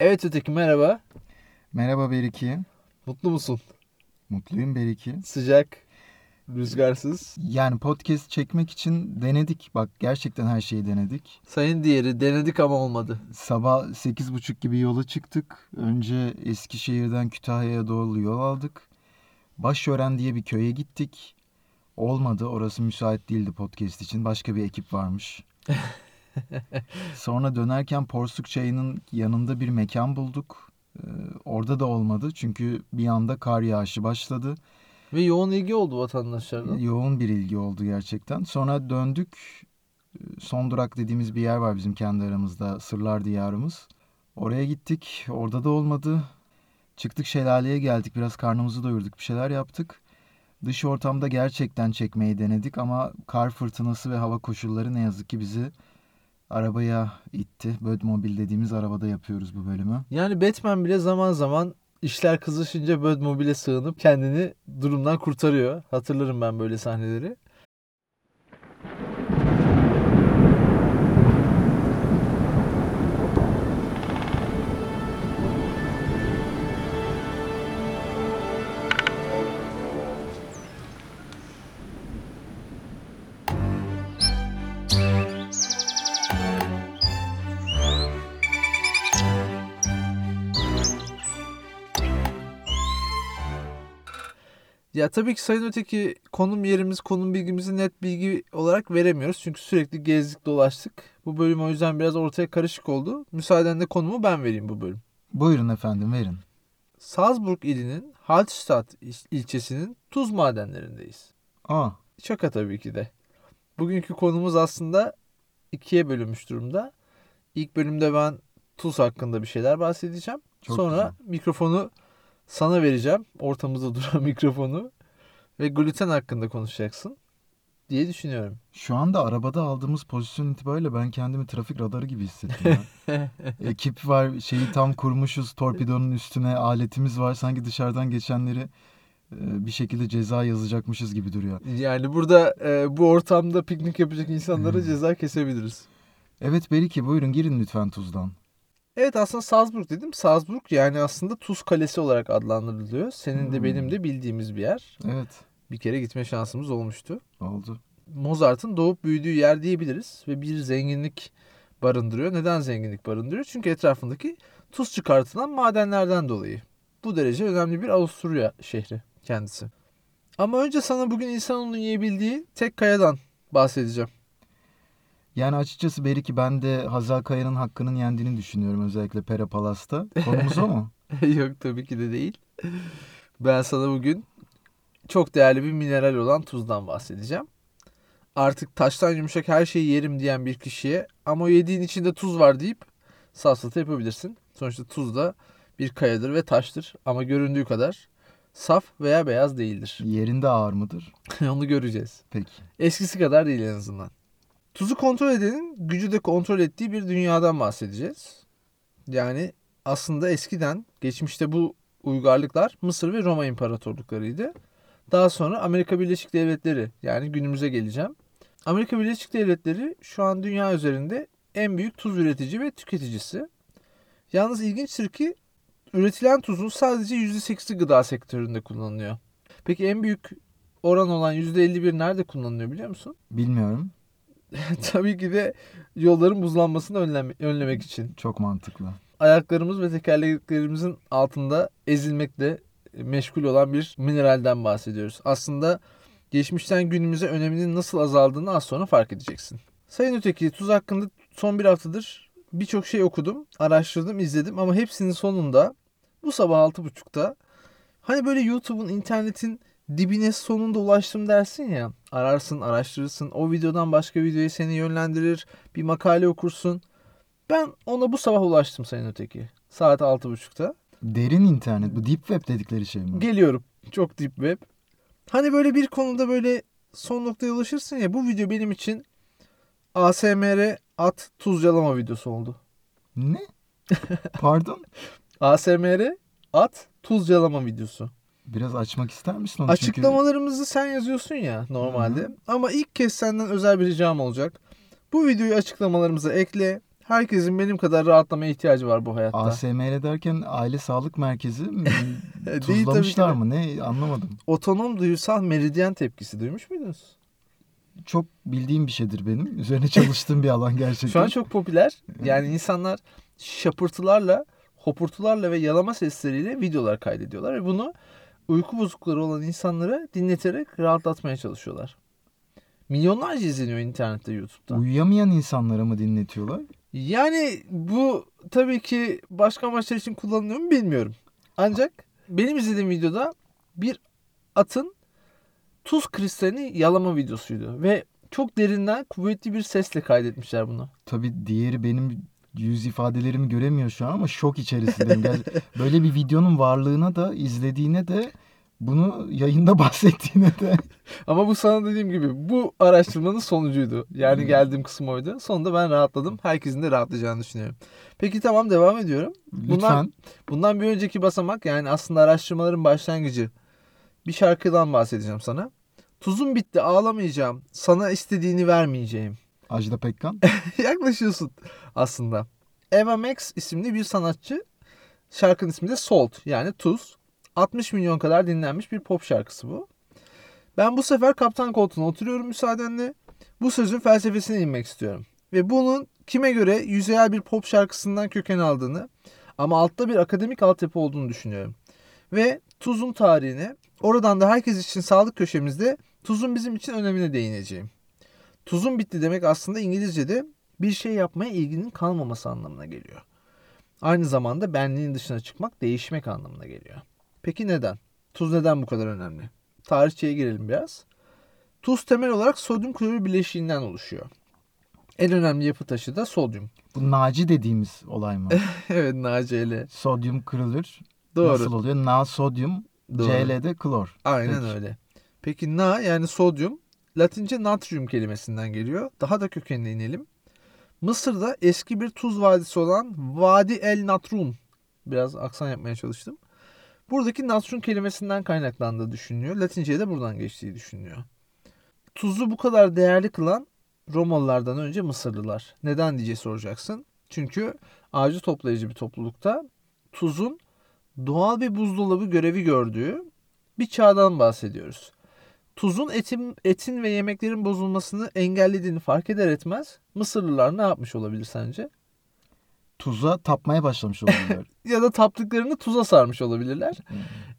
Evet öteki merhaba. Merhaba Beriki. Mutlu musun? Mutluyum Beriki. Sıcak, rüzgarsız. Yani podcast çekmek için denedik. Bak gerçekten her şeyi denedik. Sayın diğeri denedik ama olmadı. Sabah 8.30 gibi yola çıktık. Önce Eskişehir'den Kütahya'ya doğru yol aldık. Başören diye bir köye gittik. Olmadı. Orası müsait değildi podcast için. Başka bir ekip varmış. Sonra dönerken Porsuk Çayı'nın yanında bir mekan bulduk. Ee, orada da olmadı. Çünkü bir anda kar yağışı başladı. Ve yoğun ilgi oldu vatandaşlardan. Yoğun bir ilgi oldu gerçekten. Sonra döndük. Son durak dediğimiz bir yer var bizim kendi aramızda. Sırlar Diyarımız. Oraya gittik. Orada da olmadı. Çıktık şelaleye geldik. Biraz karnımızı doyurduk. Bir şeyler yaptık. Dış ortamda gerçekten çekmeyi denedik ama kar fırtınası ve hava koşulları ne yazık ki bizi arabaya itti. Bödmobil dediğimiz arabada yapıyoruz bu bölümü. Yani Batman bile zaman zaman işler kızışınca Bödmobil'e sığınıp kendini durumdan kurtarıyor. Hatırlarım ben böyle sahneleri. Ya tabii ki Sayın Öteki konum yerimiz, konum bilgimizi net bilgi olarak veremiyoruz. Çünkü sürekli gezdik dolaştık. Bu bölüm o yüzden biraz ortaya karışık oldu. Müsaadenle konumu ben vereyim bu bölüm. Buyurun efendim verin. Salzburg ilinin Hallstatt il- ilçesinin tuz madenlerindeyiz. Aa, Şaka tabii ki de. Bugünkü konumuz aslında ikiye bölünmüş durumda. İlk bölümde ben tuz hakkında bir şeyler bahsedeceğim. Çok Sonra mikrofonu sana vereceğim. Ortamızda duran mikrofonu. Ve gluten hakkında konuşacaksın diye düşünüyorum. Şu anda arabada aldığımız pozisyon itibariyle ben kendimi trafik radarı gibi hissettim ya. Ekip var, şeyi tam kurmuşuz, torpidonun üstüne aletimiz var. Sanki dışarıdan geçenleri e, bir şekilde ceza yazacakmışız gibi duruyor. Yani burada e, bu ortamda piknik yapacak insanlara Hmm. ceza kesebiliriz. Evet Beriki buyurun girin lütfen tuzdan. Evet aslında Salzburg dedim. Salzburg yani aslında Tuz Kalesi olarak adlandırılıyor. Senin de Hmm. benim de bildiğimiz bir yer. Evet Bir kere gitme şansımız olmuştu. oldu. Mozart'ın doğup büyüdüğü yer diyebiliriz ve bir zenginlik barındırıyor. Neden zenginlik barındırıyor? Çünkü etrafındaki tuz çıkartılan madenlerden dolayı. Bu derece önemli bir Avusturya şehri kendisi. Ama önce sana bugün insanoğlunun yiyebildiği tek kayadan bahsedeceğim. Yani açıkçası Beriki ben de Hazal Kaya'nın hakkının yendiğini düşünüyorum özellikle Pera Palas'ta. Konumuz o mu? Yok tabii ki de değil. Ben sana bugün çok değerli bir mineral olan tuzdan bahsedeceğim. Artık taştan yumuşak her şeyi yerim diyen bir kişiye ama o yediğin içinde tuz var deyip safsata yapabilirsin. Sonuçta tuz da bir kayadır ve taştır ama göründüğü kadar saf veya beyaz değildir. Yerinde ağır mıdır? Onu göreceğiz. Peki. Eskisi kadar değil en azından. Tuzu kontrol edenin gücü de kontrol ettiği bir dünyadan bahsedeceğiz. Yani aslında eskiden geçmişte bu uygarlıklar Mısır ve Roma imparatorluklarıydı. Daha sonra Amerika Birleşik Devletleri yani günümüze geleceğim. Amerika Birleşik Devletleri şu an dünya üzerinde en büyük tuz üretici ve tüketicisi. Yalnız ilginçtir ki üretilen tuzun sadece %8'i gıda sektöründe kullanılıyor. Peki en büyük oran olan %51 nerede kullanılıyor biliyor musun? Bilmiyorum. Tabii ki de yolların buzlanmasını önleme- önlemek için. Çok mantıklı. Ayaklarımız ve tekerleklerimizin altında ezilmekle meşgul olan bir mineralden bahsediyoruz. Aslında geçmişten günümüze öneminin nasıl azaldığını az sonra fark edeceksin. Sayın Öteki, tuz hakkında son bir haftadır birçok şey okudum, araştırdım, izledim ama hepsinin sonunda bu sabah 6.30'da hani böyle YouTube'un, internetin dibine sonunda ulaştım dersin ya. Ararsın, araştırırsın, o videodan başka videoya seni yönlendirir, bir makale okursun. Ben ona bu sabah ulaştım Sayın Öteki. Saat 6.30'da. Derin internet bu deep web dedikleri şey mi? Geliyorum. Çok deep web. Hani böyle bir konuda böyle son noktaya ulaşırsın ya bu video benim için ASMR at tuzcalama videosu oldu. Ne? Pardon? ASMR at tuzcalama videosu. Biraz açmak ister misin onu? Çünkü- Açıklamalarımızı sen yazıyorsun ya normalde. Hı hı. Ama ilk kez senden özel bir ricam olacak. Bu videoyu açıklamalarımıza ekle. Herkesin benim kadar rahatlamaya ihtiyacı var bu hayatta. ASMR derken aile sağlık merkezi tuzlamışlar mı? Ne anlamadım. Otonom duysal meridyen tepkisi duymuş muydunuz? Çok bildiğim bir şeydir benim. Üzerine çalıştığım bir alan gerçekten. Şu an çok popüler. Yani insanlar şapırtılarla, hopurtularla ve yalama sesleriyle videolar kaydediyorlar ve bunu uyku bozuklukları olan insanlara dinleterek rahatlatmaya çalışıyorlar. Milyonlarca izleniyor internette, YouTube'da. Uyuyamayan insanlara mı dinletiyorlar? Yani bu tabii ki başka amaçlar için kullanılıyor mu bilmiyorum. Ancak benim izlediğim videoda bir atın tuz kristalini yalama videosuydu ve çok derinden kuvvetli bir sesle kaydetmişler bunu. Tabii diğeri benim yüz ifadelerimi göremiyor şu an ama şok içerisindeyim. Gel- Böyle bir videonun varlığına da izlediğine de bunu yayında bahsettiğine de Ama bu sana dediğim gibi bu araştırmanın sonucuydu. Yani Hmm. geldiğim kısım oydu. Sonunda ben rahatladım. Herkesin de rahatlayacağını düşünüyorum. Peki tamam devam ediyorum. lütfen Bundan bir önceki basamak yani aslında araştırmaların başlangıcı. Bir şarkıdan bahsedeceğim sana. Tuzum bitti ağlamayacağım. Sana istediğini vermeyeceğim. Ajda Pekkan. Yaklaşıyorsun aslında. Eva Max isimli bir sanatçı. Şarkının ismi de Salt yani tuz. 60 milyon kadar dinlenmiş bir pop şarkısı bu. Ben bu sefer kaptan koltuğuna oturuyorum müsaadenle. Bu sözün felsefesine inmek istiyorum. Ve bunun kime göre yüzeyel bir pop şarkısından köken aldığını ama altta bir akademik altyapı olduğunu düşünüyorum. Ve tuzun tarihine, oradan da herkes için sağlık köşemizde tuzun bizim için önemine değineceğim. Tuzun bitti demek aslında İngilizce'de bir şey yapmaya ilginin kalmaması anlamına geliyor. Aynı zamanda benliğin dışına çıkmak, değişmek anlamına geliyor. Peki neden? Tuz neden bu kadar önemli? Tarihçeye girelim biraz. Tuz temel olarak sodyum klorür bileşiğinden oluşuyor. En önemli yapı taşı da sodyum. Bu Naci dediğimiz olay mı? evet NaCl. Sodyum kırılır. Doğru. Nasıl oluyor? Na sodyum, Doğru. Cl'de klor. Aynen Peki. öyle. Peki na yani sodyum Latince natrium kelimesinden geliyor. Daha da kökenine inelim. Mısır'da eski bir tuz vadisi olan Vadi el Natrum. Biraz aksan yapmaya çalıştım. Buradaki natrum kelimesinden kaynaklandığı düşünülüyor. Latince'ye de buradan geçtiği düşünülüyor. Tuzu bu kadar değerli kılan Romalılardan önce Mısırlılar. Neden diye soracaksın. Çünkü ağacı toplayıcı bir toplulukta tuzun doğal bir buzdolabı görevi gördüğü bir çağdan bahsediyoruz. Tuzun etin, etin ve yemeklerin bozulmasını engellediğini fark eder etmez Mısırlılar ne yapmış olabilir sence? Tuza tapmaya başlamış oldular. Ya da taptıklarını tuza sarmış olabilirler.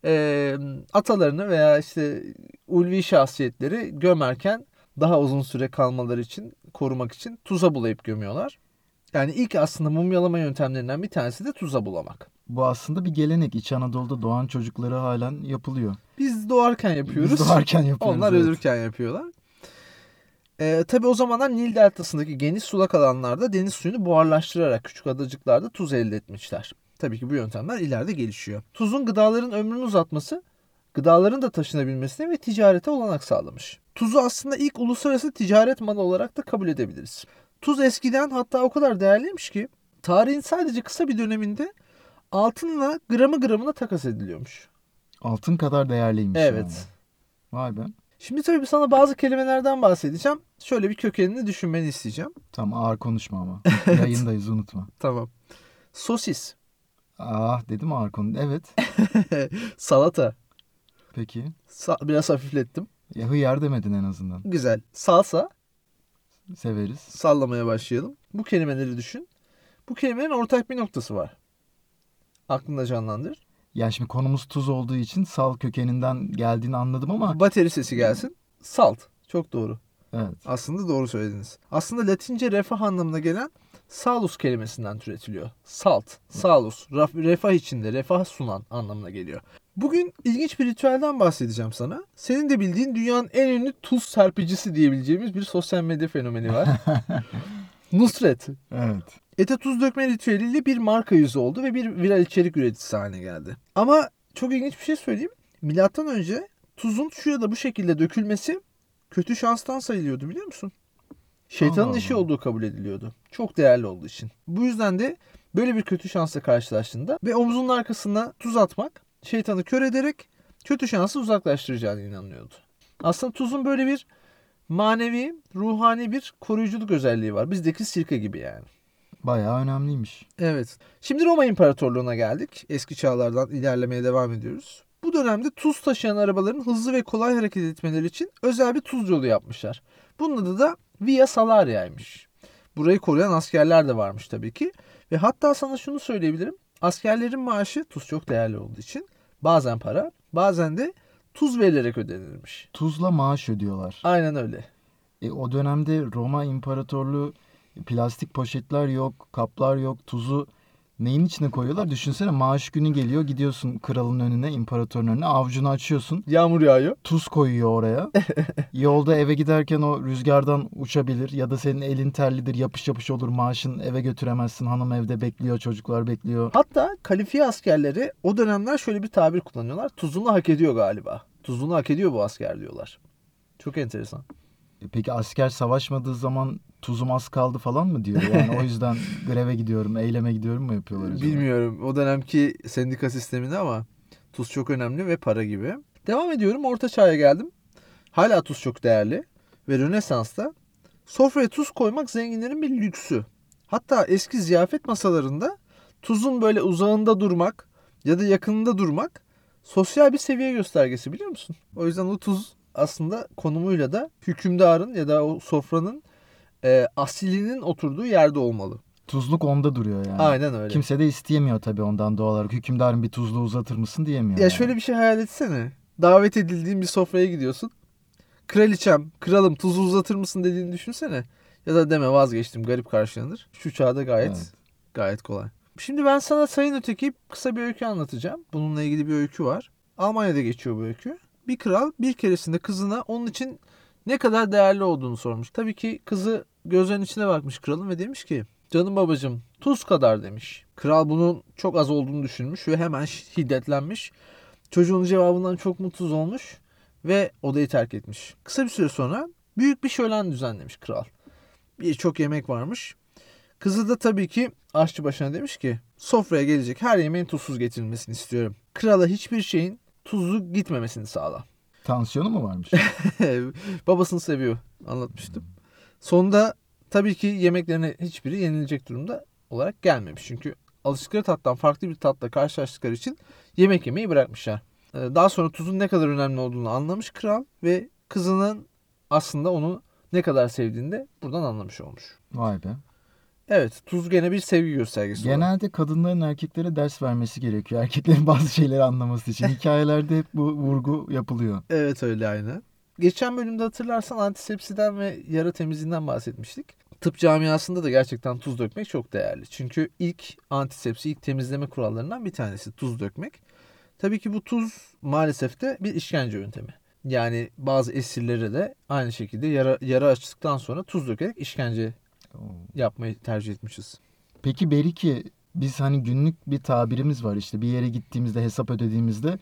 Ee, atalarını veya işte ulvi şahsiyetleri gömerken daha uzun süre kalmaları için, korumak için tuza bulayıp gömüyorlar. Yani ilk aslında mumyalama yöntemlerinden bir tanesi de tuza bulamak. Bu aslında bir gelenek. İç Anadolu'da doğan çocukları halen yapılıyor. Biz doğarken yapıyoruz. Biz doğarken yapıyoruz. Onlar evet. ölürken yapıyorlar. Ee, tabii o zamanlar Nil Deltası'ndaki geniş sulak alanlarda deniz suyunu buharlaştırarak küçük adacıklarda tuz elde etmişler. Tabii ki bu yöntemler ileride gelişiyor. Tuzun gıdaların ömrünü uzatması, gıdaların da taşınabilmesine ve ticarete olanak sağlamış. Tuzu aslında ilk uluslararası ticaret malı olarak da kabul edebiliriz. Tuz eskiden hatta o kadar değerliymiş ki tarihin sadece kısa bir döneminde altınla gramı gramına takas ediliyormuş. Altın kadar değerliymiş. Evet. yani. Vay be. Şimdi tabii sana bazı kelimelerden bahsedeceğim. Şöyle bir kökenini düşünmeni isteyeceğim. Tam ağır konuşma ama. Yayındayız unutma. Tamam. Sosis, Ah dedim ağır konu. Evet. salata. Peki. Sa- biraz hafiflettim. Ya hıyar demedin en azından. Güzel. Salsa. Severiz. Sallamaya başlayalım. Bu kelimeleri düşün. Bu kelimelerin ortak bir noktası var. Aklında canlandır. Yani şimdi konumuz tuz olduğu için sal kökeninden geldiğini anladım ama Bateri sesi gelsin. Salt. Çok doğru. evet. Aslında doğru söylediniz. Aslında Latince refah anlamına gelen salus kelimesinden türetiliyor. Salt, salus, raf- refah içinde, refah sunan anlamına geliyor. Bugün ilginç bir ritüelden bahsedeceğim sana. Senin de bildiğin dünyanın en ünlü tuz serpicisi diyebileceğimiz bir sosyal medya fenomeni var. Nusret. Evet. Ete tuz dökme ritüeliyle bir marka yüzü oldu ve bir viral içerik üreticisi haline geldi. Ama çok ilginç bir şey söyleyeyim. Milattan önce tuzun şu ya da bu şekilde dökülmesi kötü şanstan sayılıyordu biliyor musun? Şeytanın Allah işi Allah. olduğu kabul ediliyordu. Çok değerli olduğu için. Bu yüzden de böyle bir kötü şansla karşılaştığında ve omzunun arkasına tuz atmak şeytanı kör ederek kötü şansı uzaklaştıracağına inanılıyordu. Aslında tuzun böyle bir manevi, ruhani bir koruyuculuk özelliği var. Bizdeki sirke gibi yani. Bayağı önemliymiş. Evet. Şimdi Roma İmparatorluğu'na geldik. Eski çağlardan ilerlemeye devam ediyoruz. Bu dönemde tuz taşıyan arabaların hızlı ve kolay hareket etmeleri için özel bir tuz yolu yapmışlar. Bunun adı da Via Salaria'ymış. Burayı koruyan askerler de varmış tabii ki. Ve hatta sana şunu söyleyebilirim. Askerlerin maaşı tuz çok değerli olduğu için bazen para, bazen de tuz verilerek ödenirmiş. Tuzla maaş ödüyorlar. Aynen öyle. E, o dönemde Roma İmparatorluğu plastik poşetler yok, kaplar yok, tuzu neyin içine koyuyorlar? Düşünsene maaş günü geliyor gidiyorsun kralın önüne, imparatorun önüne avucunu açıyorsun. Yağmur yağıyor. Tuz koyuyor oraya. Yolda eve giderken o rüzgardan uçabilir ya da senin elin terlidir yapış yapış olur maaşın eve götüremezsin. Hanım evde bekliyor, çocuklar bekliyor. Hatta kalifiye askerleri o dönemler şöyle bir tabir kullanıyorlar. Tuzunu hak ediyor galiba. Tuzunu hak ediyor bu asker diyorlar. Çok enteresan. E, Peki asker savaşmadığı zaman tuzum az kaldı falan mı diyor? Yani o yüzden greve gidiyorum, eyleme gidiyorum mu yapıyorlar acaba? Bilmiyorum o dönemki sendika sisteminde ama tuz çok önemli ve para gibi. Devam ediyorum orta çağa geldim. Hala tuz çok değerli ve Rönesans'ta sofraya tuz koymak zenginlerin bir lüksü. Hatta eski ziyafet masalarında tuzun böyle uzağında durmak ya da yakınında durmak sosyal bir seviye göstergesi biliyor musun? O yüzden o tuz aslında konumuyla da hükümdarın ya da o sofranın e, asilinin oturduğu yerde olmalı. Tuzluk onda duruyor yani. Aynen öyle. Kimse de isteyemiyor tabii ondan doğal olarak. Hükümdarın bir tuzluğu uzatır mısın diyemiyor. Ya yani. şöyle bir şey hayal etsene. Davet edildiğin bir sofraya gidiyorsun. Kraliçem, kralım tuzu uzatır mısın dediğini düşünsene. Ya da deme vazgeçtim garip karşılanır. Şu çağda gayet Evet. gayet kolay. Şimdi ben sana Sayın Öteki kısa bir öykü anlatacağım. Bununla ilgili bir öykü var. Almanya'da geçiyor bu öykü. Bir kral bir keresinde kızına onun için ne kadar değerli olduğunu sormuş. Tabii ki kızı gözlerinin içine bakmış kralın ve demiş ki canım babacığım tuz kadar demiş. Kral bunun çok az olduğunu düşünmüş ve hemen hiddetlenmiş. Çocuğun cevabından çok mutsuz olmuş ve odayı terk etmiş. Kısa bir süre sonra büyük bir şölen düzenlemiş kral. Birçok yemek varmış. Kızı da tabii ki aşçı başına demiş ki sofraya gelecek her yemeğin tuzsuz getirilmesini istiyorum. Krala hiçbir şeyin tuzlu gitmemesini sağla. Tansiyonu mu varmış? Babasını seviyor anlatmıştım. Sonunda tabii ki yemeklerine hiçbiri yenilecek durumda olarak gelmemiş. Çünkü alıştıkları tattan farklı bir tatla karşılaştıkları için yemek yemeyi bırakmışlar. Ee, Daha sonra tuzun ne kadar önemli olduğunu anlamış kral ve kızının aslında onu ne kadar sevdiğini de buradan anlamış olmuş. Vay be. Evet tuz gene bir sevgi göstergesi. olarak. Genelde kadınların erkeklere ders vermesi gerekiyor. Erkeklerin bazı şeyleri anlaması için. Hikayelerde hep bu vurgu yapılıyor. Evet öyle aynı. Geçen bölümde hatırlarsan antisepsiden ve yara temizliğinden bahsetmiştik. Tıp camiasında da gerçekten tuz dökmek çok değerli. Çünkü ilk antisepsi, ilk temizleme kurallarından bir tanesi tuz dökmek. Tabii ki bu tuz maalesef de bir işkence yöntemi. Yani bazı esirlere de aynı şekilde yara, yara açtıktan sonra tuz dökerek işkence yapmayı tercih etmişiz. Peki Beriki biz hani günlük bir tabirimiz var işte bir yere gittiğimizde hesap ödediğimizde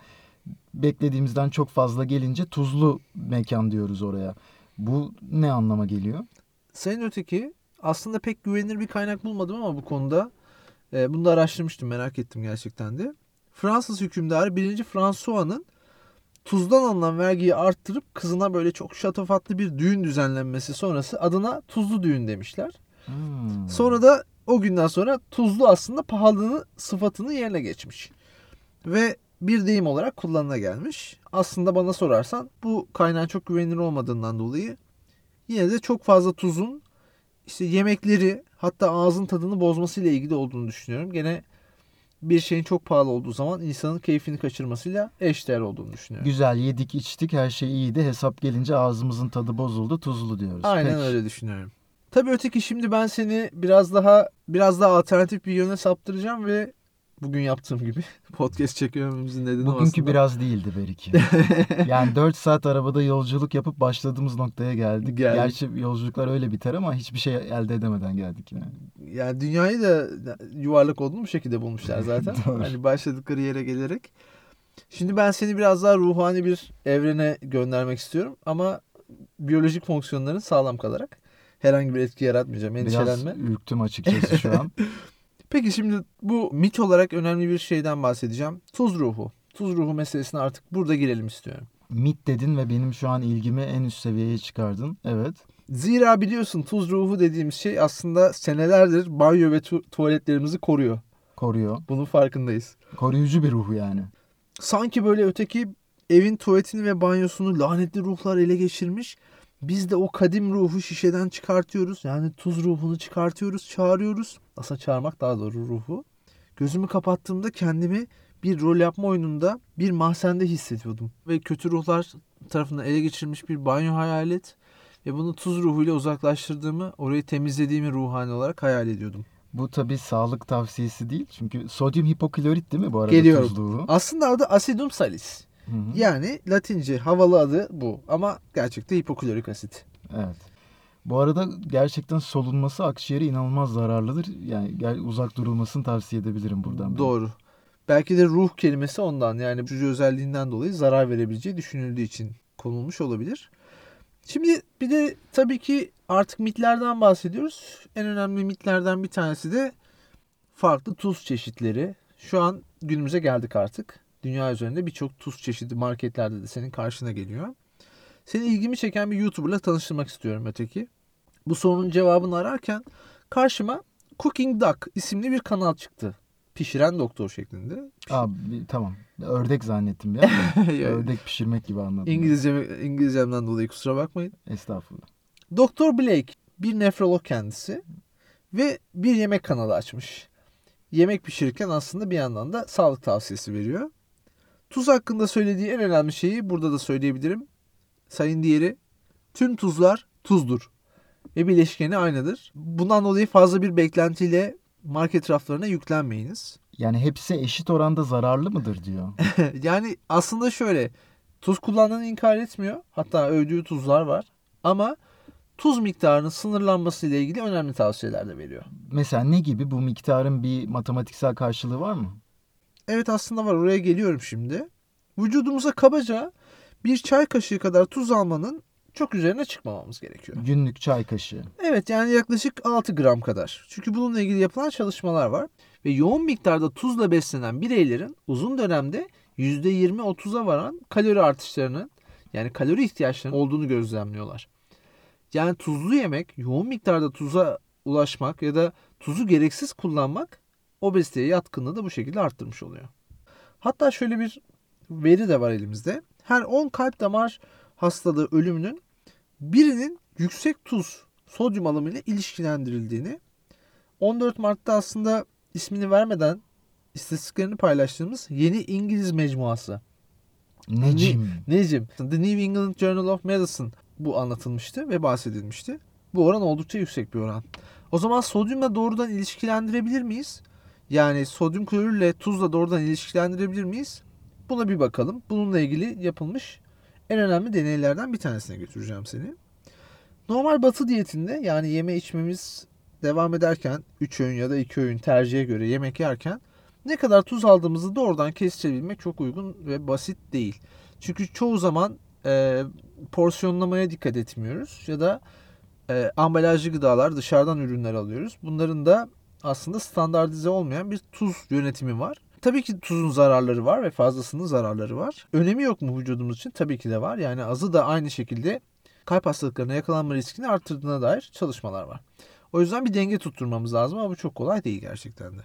beklediğimizden çok fazla gelince tuzlu mekan diyoruz oraya. Bu ne anlama geliyor? Sayın Öteki aslında pek güvenilir bir kaynak bulmadım ama bu konuda e, bunu da araştırmıştım merak ettim gerçekten de. Fransız hükümdarı 1. François'nın tuzdan alınan vergiyi arttırıp kızına böyle çok şatafatlı bir düğün düzenlenmesi sonrası adına tuzlu düğün demişler. Hmm. Sonra da o günden sonra tuzlu aslında pahalılığını sıfatını yerine geçmiş. Ve bir deyim olarak kullanıla gelmiş. Aslında bana sorarsan bu kaynağın çok güvenilir olmadığından dolayı yine de çok fazla tuzun işte yemekleri hatta ağzın tadını bozmasıyla ilgili olduğunu düşünüyorum. Gene bir şeyin çok pahalı olduğu zaman insanın keyfini kaçırmasıyla eşdeğer olduğunu düşünüyorum. Güzel yedik içtik her şey iyiydi hesap gelince ağzımızın tadı bozuldu tuzlu diyoruz. Aynen Peki. öyle düşünüyorum. Tabii öteki şimdi ben seni biraz daha biraz daha alternatif bir yöne saptıracağım ve bugün yaptığım gibi podcast çekmememizin nedeni Bugünkü aslında. biraz değildi Beriki. yani 4 saat arabada yolculuk yapıp başladığımız noktaya geldik. Geldik. Gerçi yolculuklar öyle biter ama hiçbir şey elde edemeden geldik yani. Yani dünyayı da yuvarlak olduğunu bu şekilde bulmuşlar zaten. Hani başladıkları yere gelerek. Şimdi ben seni biraz daha ruhani bir evrene göndermek istiyorum ama biyolojik fonksiyonların sağlam kalarak herhangi bir etki yaratmayacağım. Biraz Endişelenme. ürktüm açıkçası şu an. Peki şimdi bu mit olarak önemli bir şeyden bahsedeceğim. Tuz ruhu. Tuz ruhu meselesine artık burada girelim istiyorum. Mit dedin ve benim şu an ilgimi en üst seviyeye çıkardın. Evet. Zira biliyorsun tuz ruhu dediğimiz şey aslında senelerdir banyo ve tu- tuvaletlerimizi koruyor. Koruyor. Bunun farkındayız. Koruyucu bir ruh yani. Sanki böyle öteki evin tuvaletini ve banyosunu lanetli ruhlar ele geçirmiş. Biz de o kadim ruhu şişeden çıkartıyoruz. Yani tuz ruhunu çıkartıyoruz, çağırıyoruz. Aslında çağırmak daha doğru ruhu. Gözümü kapattığımda kendimi bir rol yapma oyununda bir mahzende hissediyordum. Ve kötü ruhlar tarafından ele geçirilmiş bir banyo hayal et. Ve bunu tuz ruhuyla uzaklaştırdığımı, orayı temizlediğimi ruhani olarak hayal ediyordum. Bu tabi sağlık tavsiyesi değil. Çünkü sodyum hipoklorit değil mi bu arada Geliyorum. tuzluğu? Aslında adı acidum salis. Hı hı. Yani Latince havalı adı bu ama gerçekte hipoklorik asit. Evet. Bu arada gerçekten solunması akciğere inanılmaz zararlıdır. Yani uzak durulmasını tavsiye edebilirim buradan. ben. Doğru. Belki de ruh kelimesi ondan yani bu özelliğinden dolayı zarar verebileceği düşünüldüğü için konulmuş olabilir. Şimdi bir de tabii ki artık mitlerden bahsediyoruz. En önemli mitlerden bir tanesi de farklı tuz çeşitleri. Şu an günümüze geldik artık. Dünya üzerinde birçok tuz çeşidi marketlerde de senin karşına geliyor. Senin ilgimi çeken bir YouTuber'la tanıştırmak istiyorum öteki. Bu sorunun cevabını ararken karşıma Cooking Duck isimli bir kanal çıktı. Pişiren doktor şeklinde. Aa, bir- tamam. Ördek zannettim ya. Ördek pişirmek gibi anladım. İngilizce, İngilizcemden dolayı kusura bakmayın. Estağfurullah. Doktor Blake bir nefrolog kendisi ve bir yemek kanalı açmış. Yemek pişirirken aslında bir yandan da sağlık tavsiyesi veriyor. Tuz hakkında söylediği en önemli şeyi burada da söyleyebilirim. Sayın diğeri tüm tuzlar tuzdur ve bileşkeni aynıdır. Bundan dolayı fazla bir beklentiyle market raflarına yüklenmeyiniz. Yani hepsi eşit oranda zararlı mıdır diyor. yani aslında şöyle tuz kullandığını inkar etmiyor. Hatta övdüğü tuzlar var. Ama tuz miktarının sınırlanması ile ilgili önemli tavsiyeler de veriyor. Mesela ne gibi bu miktarın bir matematiksel karşılığı var mı? Evet aslında var oraya geliyorum şimdi. Vücudumuza kabaca bir çay kaşığı kadar tuz almanın çok üzerine çıkmamamız gerekiyor. Günlük çay kaşığı. Evet yani yaklaşık 6 gram kadar. Çünkü bununla ilgili yapılan çalışmalar var. Ve yoğun miktarda tuzla beslenen bireylerin uzun dönemde %20-30'a varan kalori artışlarının yani kalori ihtiyaçlarının olduğunu gözlemliyorlar. Yani tuzlu yemek, yoğun miktarda tuza ulaşmak ya da tuzu gereksiz kullanmak obeziteye yatkınlığı da bu şekilde arttırmış oluyor. Hatta şöyle bir veri de var elimizde. Her 10 kalp damar hastalığı ölümünün birinin yüksek tuz, sodyum alımı ile ilişkilendirildiğini 14 Mart'ta aslında ismini vermeden istatistiklerini paylaştığımız yeni İngiliz mecmuası. Necim. Necim. The New England Journal of Medicine bu anlatılmıştı ve bahsedilmişti. Bu oran oldukça yüksek bir oran. O zaman sodyumla doğrudan ilişkilendirebilir miyiz? Yani sodyum klorürle tuzla doğrudan ilişkilendirebilir miyiz? Buna bir bakalım. Bununla ilgili yapılmış en önemli deneylerden bir tanesine götüreceğim seni. Normal batı diyetinde yani yeme içmemiz devam ederken 3 öğün ya da 2 öğün tercihe göre yemek yerken ne kadar tuz aldığımızı doğrudan kestirebilmek çok uygun ve basit değil. Çünkü çoğu zaman e, porsiyonlamaya dikkat etmiyoruz ya da e, ambalajlı gıdalar dışarıdan ürünler alıyoruz. Bunların da aslında standartize olmayan bir tuz yönetimi var. Tabii ki tuzun zararları var ve fazlasının zararları var. Önemi yok mu vücudumuz için? Tabii ki de var. Yani azı da aynı şekilde kalp hastalıklarına yakalanma riskini arttırdığına dair çalışmalar var. O yüzden bir denge tutturmamız lazım ama bu çok kolay değil gerçekten de.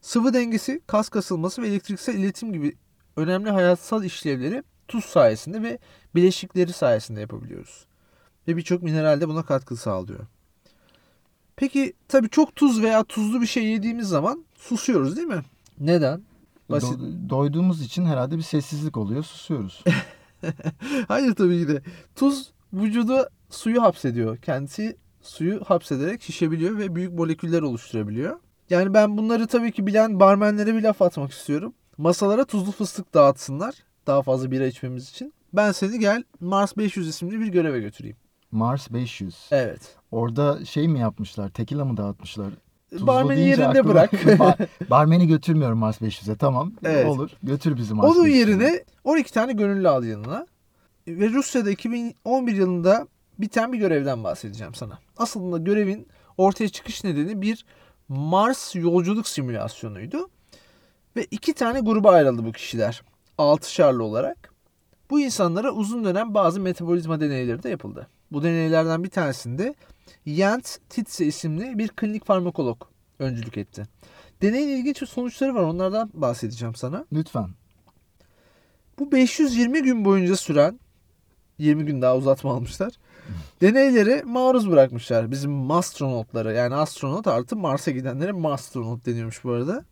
Sıvı dengesi, kas kasılması ve elektriksel iletim gibi önemli hayatsal işlevleri tuz sayesinde ve bileşikleri sayesinde yapabiliyoruz. Ve birçok mineral de buna katkı sağlıyor. Peki tabii çok tuz veya tuzlu bir şey yediğimiz zaman susuyoruz değil mi? Neden? Basit. Do- doyduğumuz için herhalde bir sessizlik oluyor. Susuyoruz. Hayır tabii ki de. Tuz vücuda suyu hapsediyor. Kendisi suyu hapsederek şişebiliyor ve büyük moleküller oluşturabiliyor. Yani ben bunları tabii ki bilen barmenlere bir laf atmak istiyorum. Masalara tuzlu fıstık dağıtsınlar. Daha fazla bira içmemiz için. Ben seni gel Mars 500 isimli bir göreve götüreyim. Mars 500. Evet. Orada şey mi yapmışlar? Tekila mı dağıtmışlar? Tuzlu Barmeni yerinde aklıma- bırak. Bar- barmeni götürmüyorum Mars 500'e. Tamam. Evet. Olur. Götür bizi Mars Onun 500'e. yerine 12 tane gönüllü al yanına. Ve Rusya'da 2011 yılında biten bir görevden bahsedeceğim sana. Aslında görevin ortaya çıkış nedeni bir Mars yolculuk simülasyonuydu. Ve iki tane gruba ayrıldı bu kişiler. Altışarlı olarak. Bu insanlara uzun dönem bazı metabolizma deneyleri de yapıldı. Bu deneylerden bir tanesinde Jens Titze isimli bir klinik farmakolog öncülük etti. Deneyin ilginç sonuçları var. Onlardan bahsedeceğim sana. Lütfen. Bu 520 gün boyunca süren 20 gün daha uzatma almışlar. Deneyleri maruz bırakmışlar. Bizim mastronotları yani astronot artı Mars'a gidenlere mastronot deniyormuş bu arada.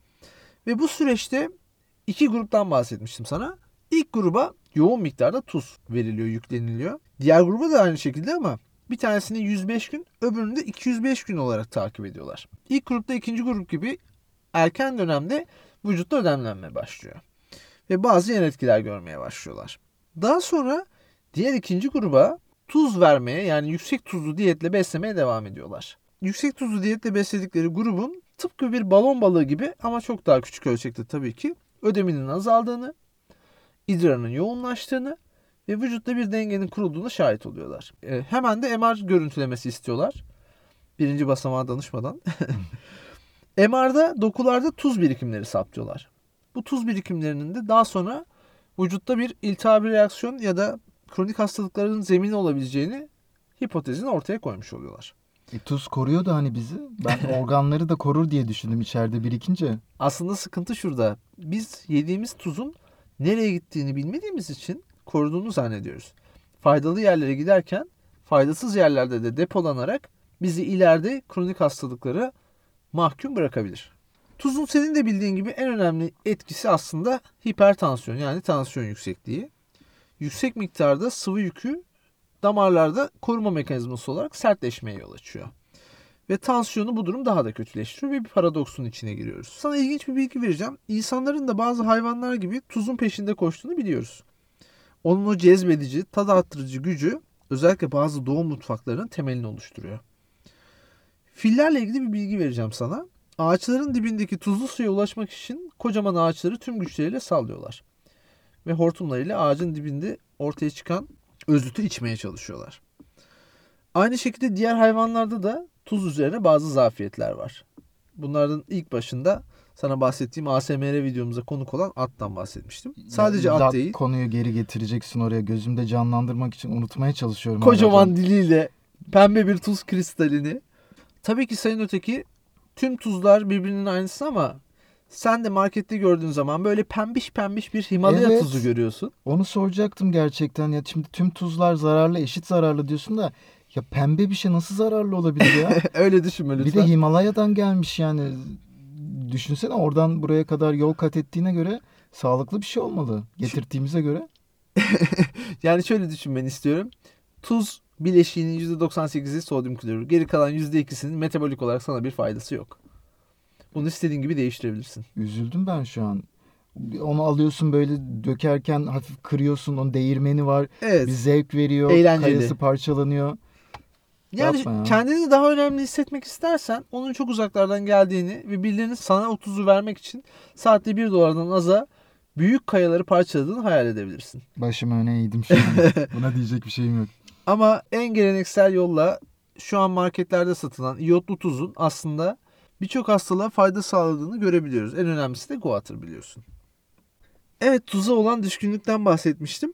Ve bu süreçte iki gruptan bahsetmiştim sana. İlk gruba yoğun miktarda tuz veriliyor, yükleniliyor. Diğer gruba da aynı şekilde ama bir tanesini 105 gün, öbürünü de 205 gün olarak takip ediyorlar. İlk grupta ikinci grup gibi erken dönemde vücutta ödemlenme başlıyor. Ve bazı yan etkiler görmeye başlıyorlar. Daha sonra diğer ikinci gruba tuz vermeye yani yüksek tuzlu diyetle beslemeye devam ediyorlar. Yüksek tuzlu diyetle besledikleri grubun tıpkı bir balon balığı gibi ama çok daha küçük ölçekte tabii ki ödeminin azaldığını, idrarının yoğunlaştığını ve vücutta bir dengenin kurulduğuna şahit oluyorlar. E, hemen de MR görüntülemesi istiyorlar. Birinci basamağa danışmadan. MR'da dokularda tuz birikimleri saptıyorlar. Bu tuz birikimlerinin de daha sonra vücutta bir iltihabi reaksiyon ya da kronik hastalıkların zemini olabileceğini hipotezini ortaya koymuş oluyorlar. E, tuz koruyor da hani bizi. Ben organları da korur diye düşündüm içeride birikince. Aslında sıkıntı şurada. Biz yediğimiz tuzun nereye gittiğini bilmediğimiz için koruduğunu zannediyoruz. Faydalı yerlere giderken faydasız yerlerde de depolanarak bizi ileride kronik hastalıklara mahkum bırakabilir. Tuzun senin de bildiğin gibi en önemli etkisi aslında hipertansiyon yani tansiyon yüksekliği. Yüksek miktarda sıvı yükü damarlarda koruma mekanizması olarak sertleşmeye yol açıyor. Ve tansiyonu bu durum daha da kötüleştiriyor ve bir paradoksun içine giriyoruz. Sana ilginç bir bilgi vereceğim. İnsanların da bazı hayvanlar gibi tuzun peşinde koştuğunu biliyoruz. Onun o cezbedici, tad arttırıcı gücü özellikle bazı doğu mutfaklarının temelini oluşturuyor. Fillerle ilgili bir bilgi vereceğim sana. Ağaçların dibindeki tuzlu suya ulaşmak için kocaman ağaçları tüm güçleriyle sallıyorlar. Ve hortumlarıyla ağacın dibinde ortaya çıkan özütü içmeye çalışıyorlar. Aynı şekilde diğer hayvanlarda da tuz üzerine bazı zafiyetler var. Bunlardan ilk başında sana bahsettiğim ASMR videomuza konuk olan attan bahsetmiştim. Sadece Ya, at değil. Konuyu geri getireceksin oraya. Gözümde canlandırmak için unutmaya çalışıyorum. Kocaman hala. diliyle pembe bir tuz kristalini. Tabii ki sayın öteki tüm tuzlar birbirinin aynısı ama sen de markette gördüğün zaman böyle pembiş pembiş bir Himalaya Evet. tuzu görüyorsun. Onu soracaktım gerçekten. Ya şimdi tüm tuzlar zararlı, eşit zararlı diyorsun da ya pembe bir şey nasıl zararlı olabilir ya? Öyle düşünme bir lütfen. de Himalaya'dan gelmiş yani. Düşünsene oradan buraya kadar yol kat ettiğine göre sağlıklı bir şey olmalı. Getirdiğimize göre. Yani şöyle düşünmeni istiyorum. Tuz bileşiğinin %98'i sodyum klorür. Geri kalan %2'sinin metabolik olarak sana bir faydası yok. Bunu istediğin gibi değiştirebilirsin. Üzüldüm ben şu an. Onu alıyorsun böyle dökerken hafif kırıyorsun. Onun değirmeni var. Evet. Bir zevk veriyor. Eğlenceli. Kayası parçalanıyor. Yani Yapma ya. kendini daha önemli hissetmek istersen onun çok uzaklardan geldiğini ve birilerinin sana o tuzu vermek için saatte 1 dolardan aza büyük kayaları parçaladığını hayal edebilirsin. Başımı öne eğdim şu an. Buna diyecek bir şeyim yok. Ama en geleneksel yolla şu an marketlerde satılan iyotlu tuzun aslında birçok hastalığa fayda sağladığını görebiliyoruz. En önemlisi de guatr biliyorsun. Evet tuza olan düşkünlükten bahsetmiştim.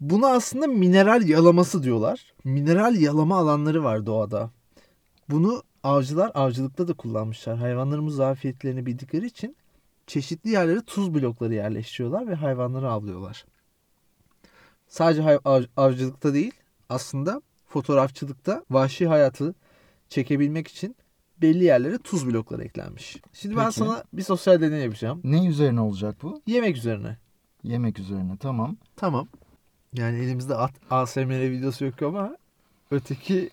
Buna aslında mineral yalaması diyorlar. Mineral yalama alanları var doğada. Bunu avcılar avcılıkta da kullanmışlar. Hayvanlarımız zafiyetlerini bildikleri için çeşitli yerlere tuz blokları yerleştiriyorlar ve hayvanları avlıyorlar. Sadece hay- av- avcılıkta değil, aslında fotoğrafçılıkta vahşi hayatı çekebilmek için belli yerlere tuz blokları eklenmiş. Şimdi ben Peki. sana bir sosyal deney yapacağım. Ne üzerine olacak bu? Yemek üzerine. Yemek üzerine. Tamam. Tamam. Yani elimizde at, ASMR videosu yok ama öteki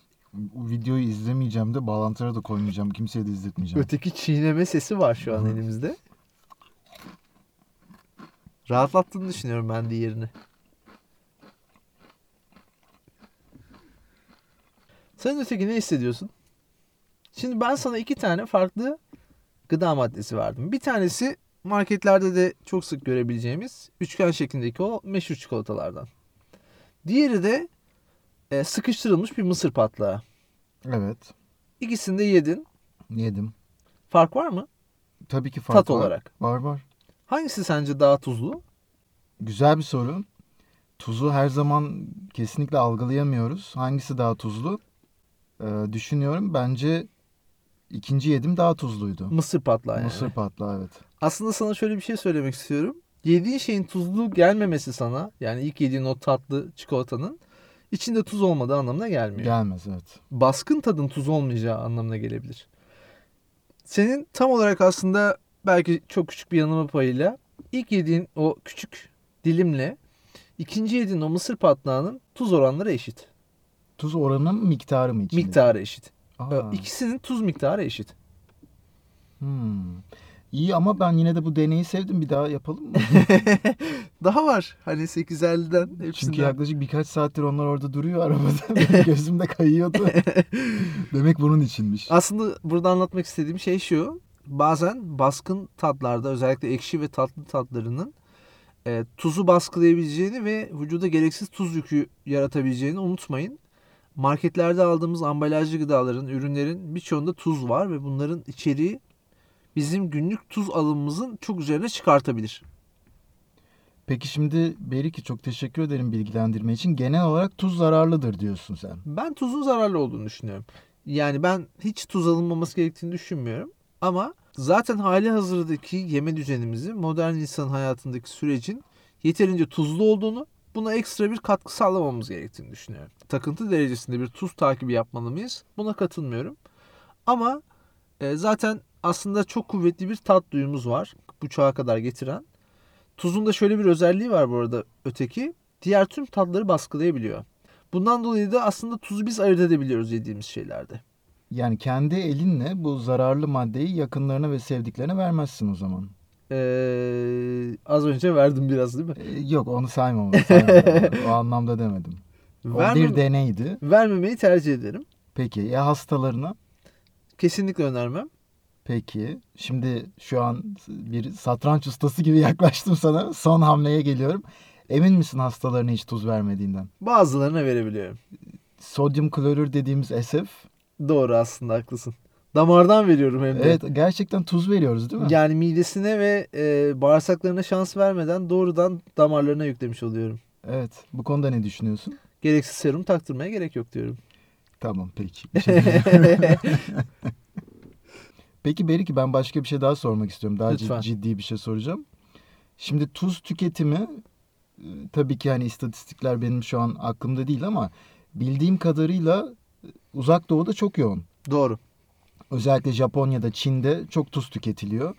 videoyu izlemeyeceğim de bağlantılara da koymayacağım. Kimseye de izletmeyeceğim. öteki çiğneme sesi var şu an Hı. elimizde. Rahatlattığını düşünüyorum ben diğerini. Sen öteki ne hissediyorsun? Şimdi ben sana iki tane farklı gıda maddesi verdim. Bir tanesi marketlerde de çok sık görebileceğimiz üçgen şeklindeki o meşhur çikolatalardan. Diğeri de e, sıkıştırılmış bir mısır patlağı. Evet. İkisini de yedin. Yedim. Fark var mı? Tabii ki fark Tat var. olarak. Var var. Hangisi sence daha tuzlu? Güzel bir soru. tuzu her zaman kesinlikle algılayamıyoruz. Hangisi daha tuzlu? Ee, düşünüyorum. Bence ikinci yedim daha tuzluydu. Mısır patlağı yani. Mısır patlağı evet. Aslında sana şöyle bir şey söylemek istiyorum. Yediğin şeyin tuzlu gelmemesi sana yani ilk yediğin o tatlı çikolatanın içinde tuz olmadığı anlamına gelmiyor. Gelmez evet. Baskın tadın tuz olmayacağı anlamına gelebilir. Senin tam olarak aslında belki çok küçük bir yanılma payıyla ilk yediğin o küçük dilimle ikinci yediğin o mısır patlağının tuz oranları eşit. Tuz oranı mı miktarı mı içinde? Miktarı eşit. Aa, İkisinin tuz miktarı eşit. hmm. İyi ama ben yine de bu deneyi sevdim. Bir daha yapalım mı? Daha var. Hani 850'den hepsinden. Çünkü yaklaşık birkaç saattir onlar orada duruyor arabada. Benim gözümde kayıyordu. Demek bunun içinmiş. Aslında burada anlatmak istediğim şey şu. Bazen baskın tatlarda özellikle ekşi ve tatlı tatlarının e, tuzu baskılayabileceğini ve vücuda gereksiz tuz yükü yaratabileceğini unutmayın. Marketlerde aldığımız ambalajlı gıdaların, ürünlerin birçoğunda tuz var ve bunların içeriği bizim günlük tuz alımımızın çok üzerine çıkartabilir. Peki şimdi Beriki çok teşekkür ederim bilgilendirme için. Genel olarak tuz zararlıdır diyorsun sen. Ben tuzun zararlı olduğunu düşünüyorum. Yani ben hiç tuz alınmaması gerektiğini düşünmüyorum. Ama zaten hali hazırdaki yeme düzenimizi modern insan hayatındaki sürecin yeterince tuzlu olduğunu buna ekstra bir katkı sağlamamız gerektiğini düşünüyorum. Takıntı derecesinde bir tuz takibi yapmalı mıyız? Buna katılmıyorum. Ama e, zaten aslında çok kuvvetli bir tat duyumuz var. Bu çağa kadar getiren. Tuzun da şöyle bir özelliği var bu arada öteki. Diğer tüm tatları baskılayabiliyor. Bundan dolayı da aslında tuzu biz ayırt edebiliyoruz yediğimiz şeylerde. Yani kendi elinle bu zararlı maddeyi yakınlarına ve sevdiklerine vermezsin o zaman. Ee, az önce verdim biraz değil mi? Ee, yok onu saymam. o anlamda demedim. O Vermem- bir deneydi. vermemeyi tercih ederim. Peki ya hastalarına? Kesinlikle önermem. Peki. Şimdi şu an bir satranç ustası gibi yaklaştım sana. Son hamleye geliyorum. Emin misin hastalarına hiç tuz vermediğinden? Bazılarına verebiliyorum. Sodyum klorür dediğimiz SF. Doğru aslında haklısın. Damardan veriyorum hem de. Evet gerçekten tuz veriyoruz değil mi? Yani midesine ve e, bağırsaklarına şans vermeden doğrudan damarlarına yüklemiş oluyorum. Evet. Bu konuda ne düşünüyorsun? Gereksiz serum taktırmaya gerek yok diyorum. Tamam peki. Peki Beriki ben başka bir şey daha sormak istiyorum. Daha Lütfen. cid- ciddi bir şey soracağım. Şimdi tuz tüketimi e, tabii ki hani istatistikler benim şu an aklımda değil ama bildiğim kadarıyla e, uzak doğuda çok yoğun. Doğru. Özellikle Japonya'da, Çin'de çok tuz tüketiliyor.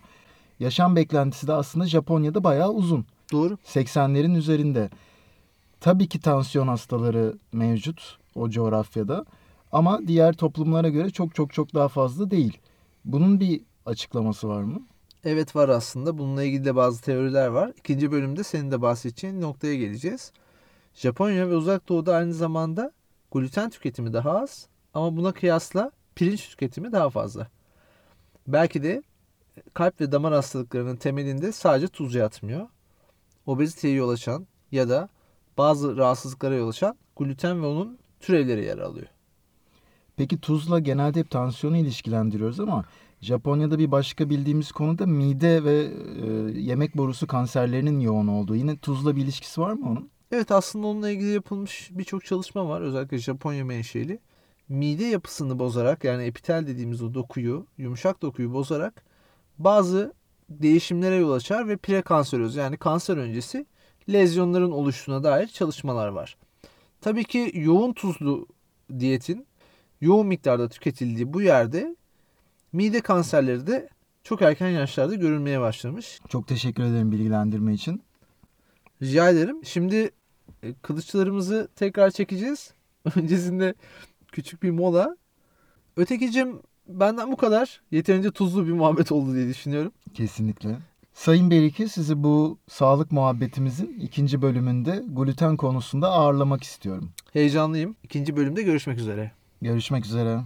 Yaşam beklentisi de aslında Japonya'da bayağı uzun. Doğru. 80'lerin üzerinde. Tabii ki tansiyon hastaları mevcut o coğrafyada ama diğer toplumlara göre çok çok çok daha fazla değil. Bunun bir açıklaması var mı? Evet var aslında. Bununla ilgili de bazı teoriler var. İkinci bölümde senin de bahsedeceğin noktaya geleceğiz. Japonya ve Uzak Doğu'da aynı zamanda gluten tüketimi daha az ama buna kıyasla pirinç tüketimi daha fazla. Belki de kalp ve damar hastalıklarının temelinde sadece tuz yatmıyor. Obeziteye yol açan ya da bazı rahatsızlıklara yol açan gluten ve onun türevleri yer alıyor. Peki tuzla genelde hep tansiyonu ilişkilendiriyoruz ama Japonya'da bir başka bildiğimiz konu da mide ve e, yemek borusu kanserlerinin yoğun olduğu. Yine tuzla bir ilişkisi var mı onun? Evet aslında onunla ilgili yapılmış birçok çalışma var. Özellikle Japonya menşeli. Mide yapısını bozarak yani epitel dediğimiz o dokuyu, yumuşak dokuyu bozarak bazı değişimlere yol açar ve prekanseröz yani kanser öncesi lezyonların oluştuğuna dair çalışmalar var. Tabii ki yoğun tuzlu diyetin yoğun miktarda tüketildiği bu yerde mide kanserleri de çok erken yaşlarda görülmeye başlamış. Çok teşekkür ederim bilgilendirme için. Rica ederim. Şimdi e, kılıçlarımızı tekrar çekeceğiz. Öncesinde küçük bir mola. Ötekicim benden bu kadar. Yeterince tuzlu bir muhabbet oldu diye düşünüyorum. Kesinlikle. Sayın Beriki sizi bu sağlık muhabbetimizin ikinci bölümünde gluten konusunda ağırlamak istiyorum. Heyecanlıyım. İkinci bölümde görüşmek üzere. Görüşmek üzere.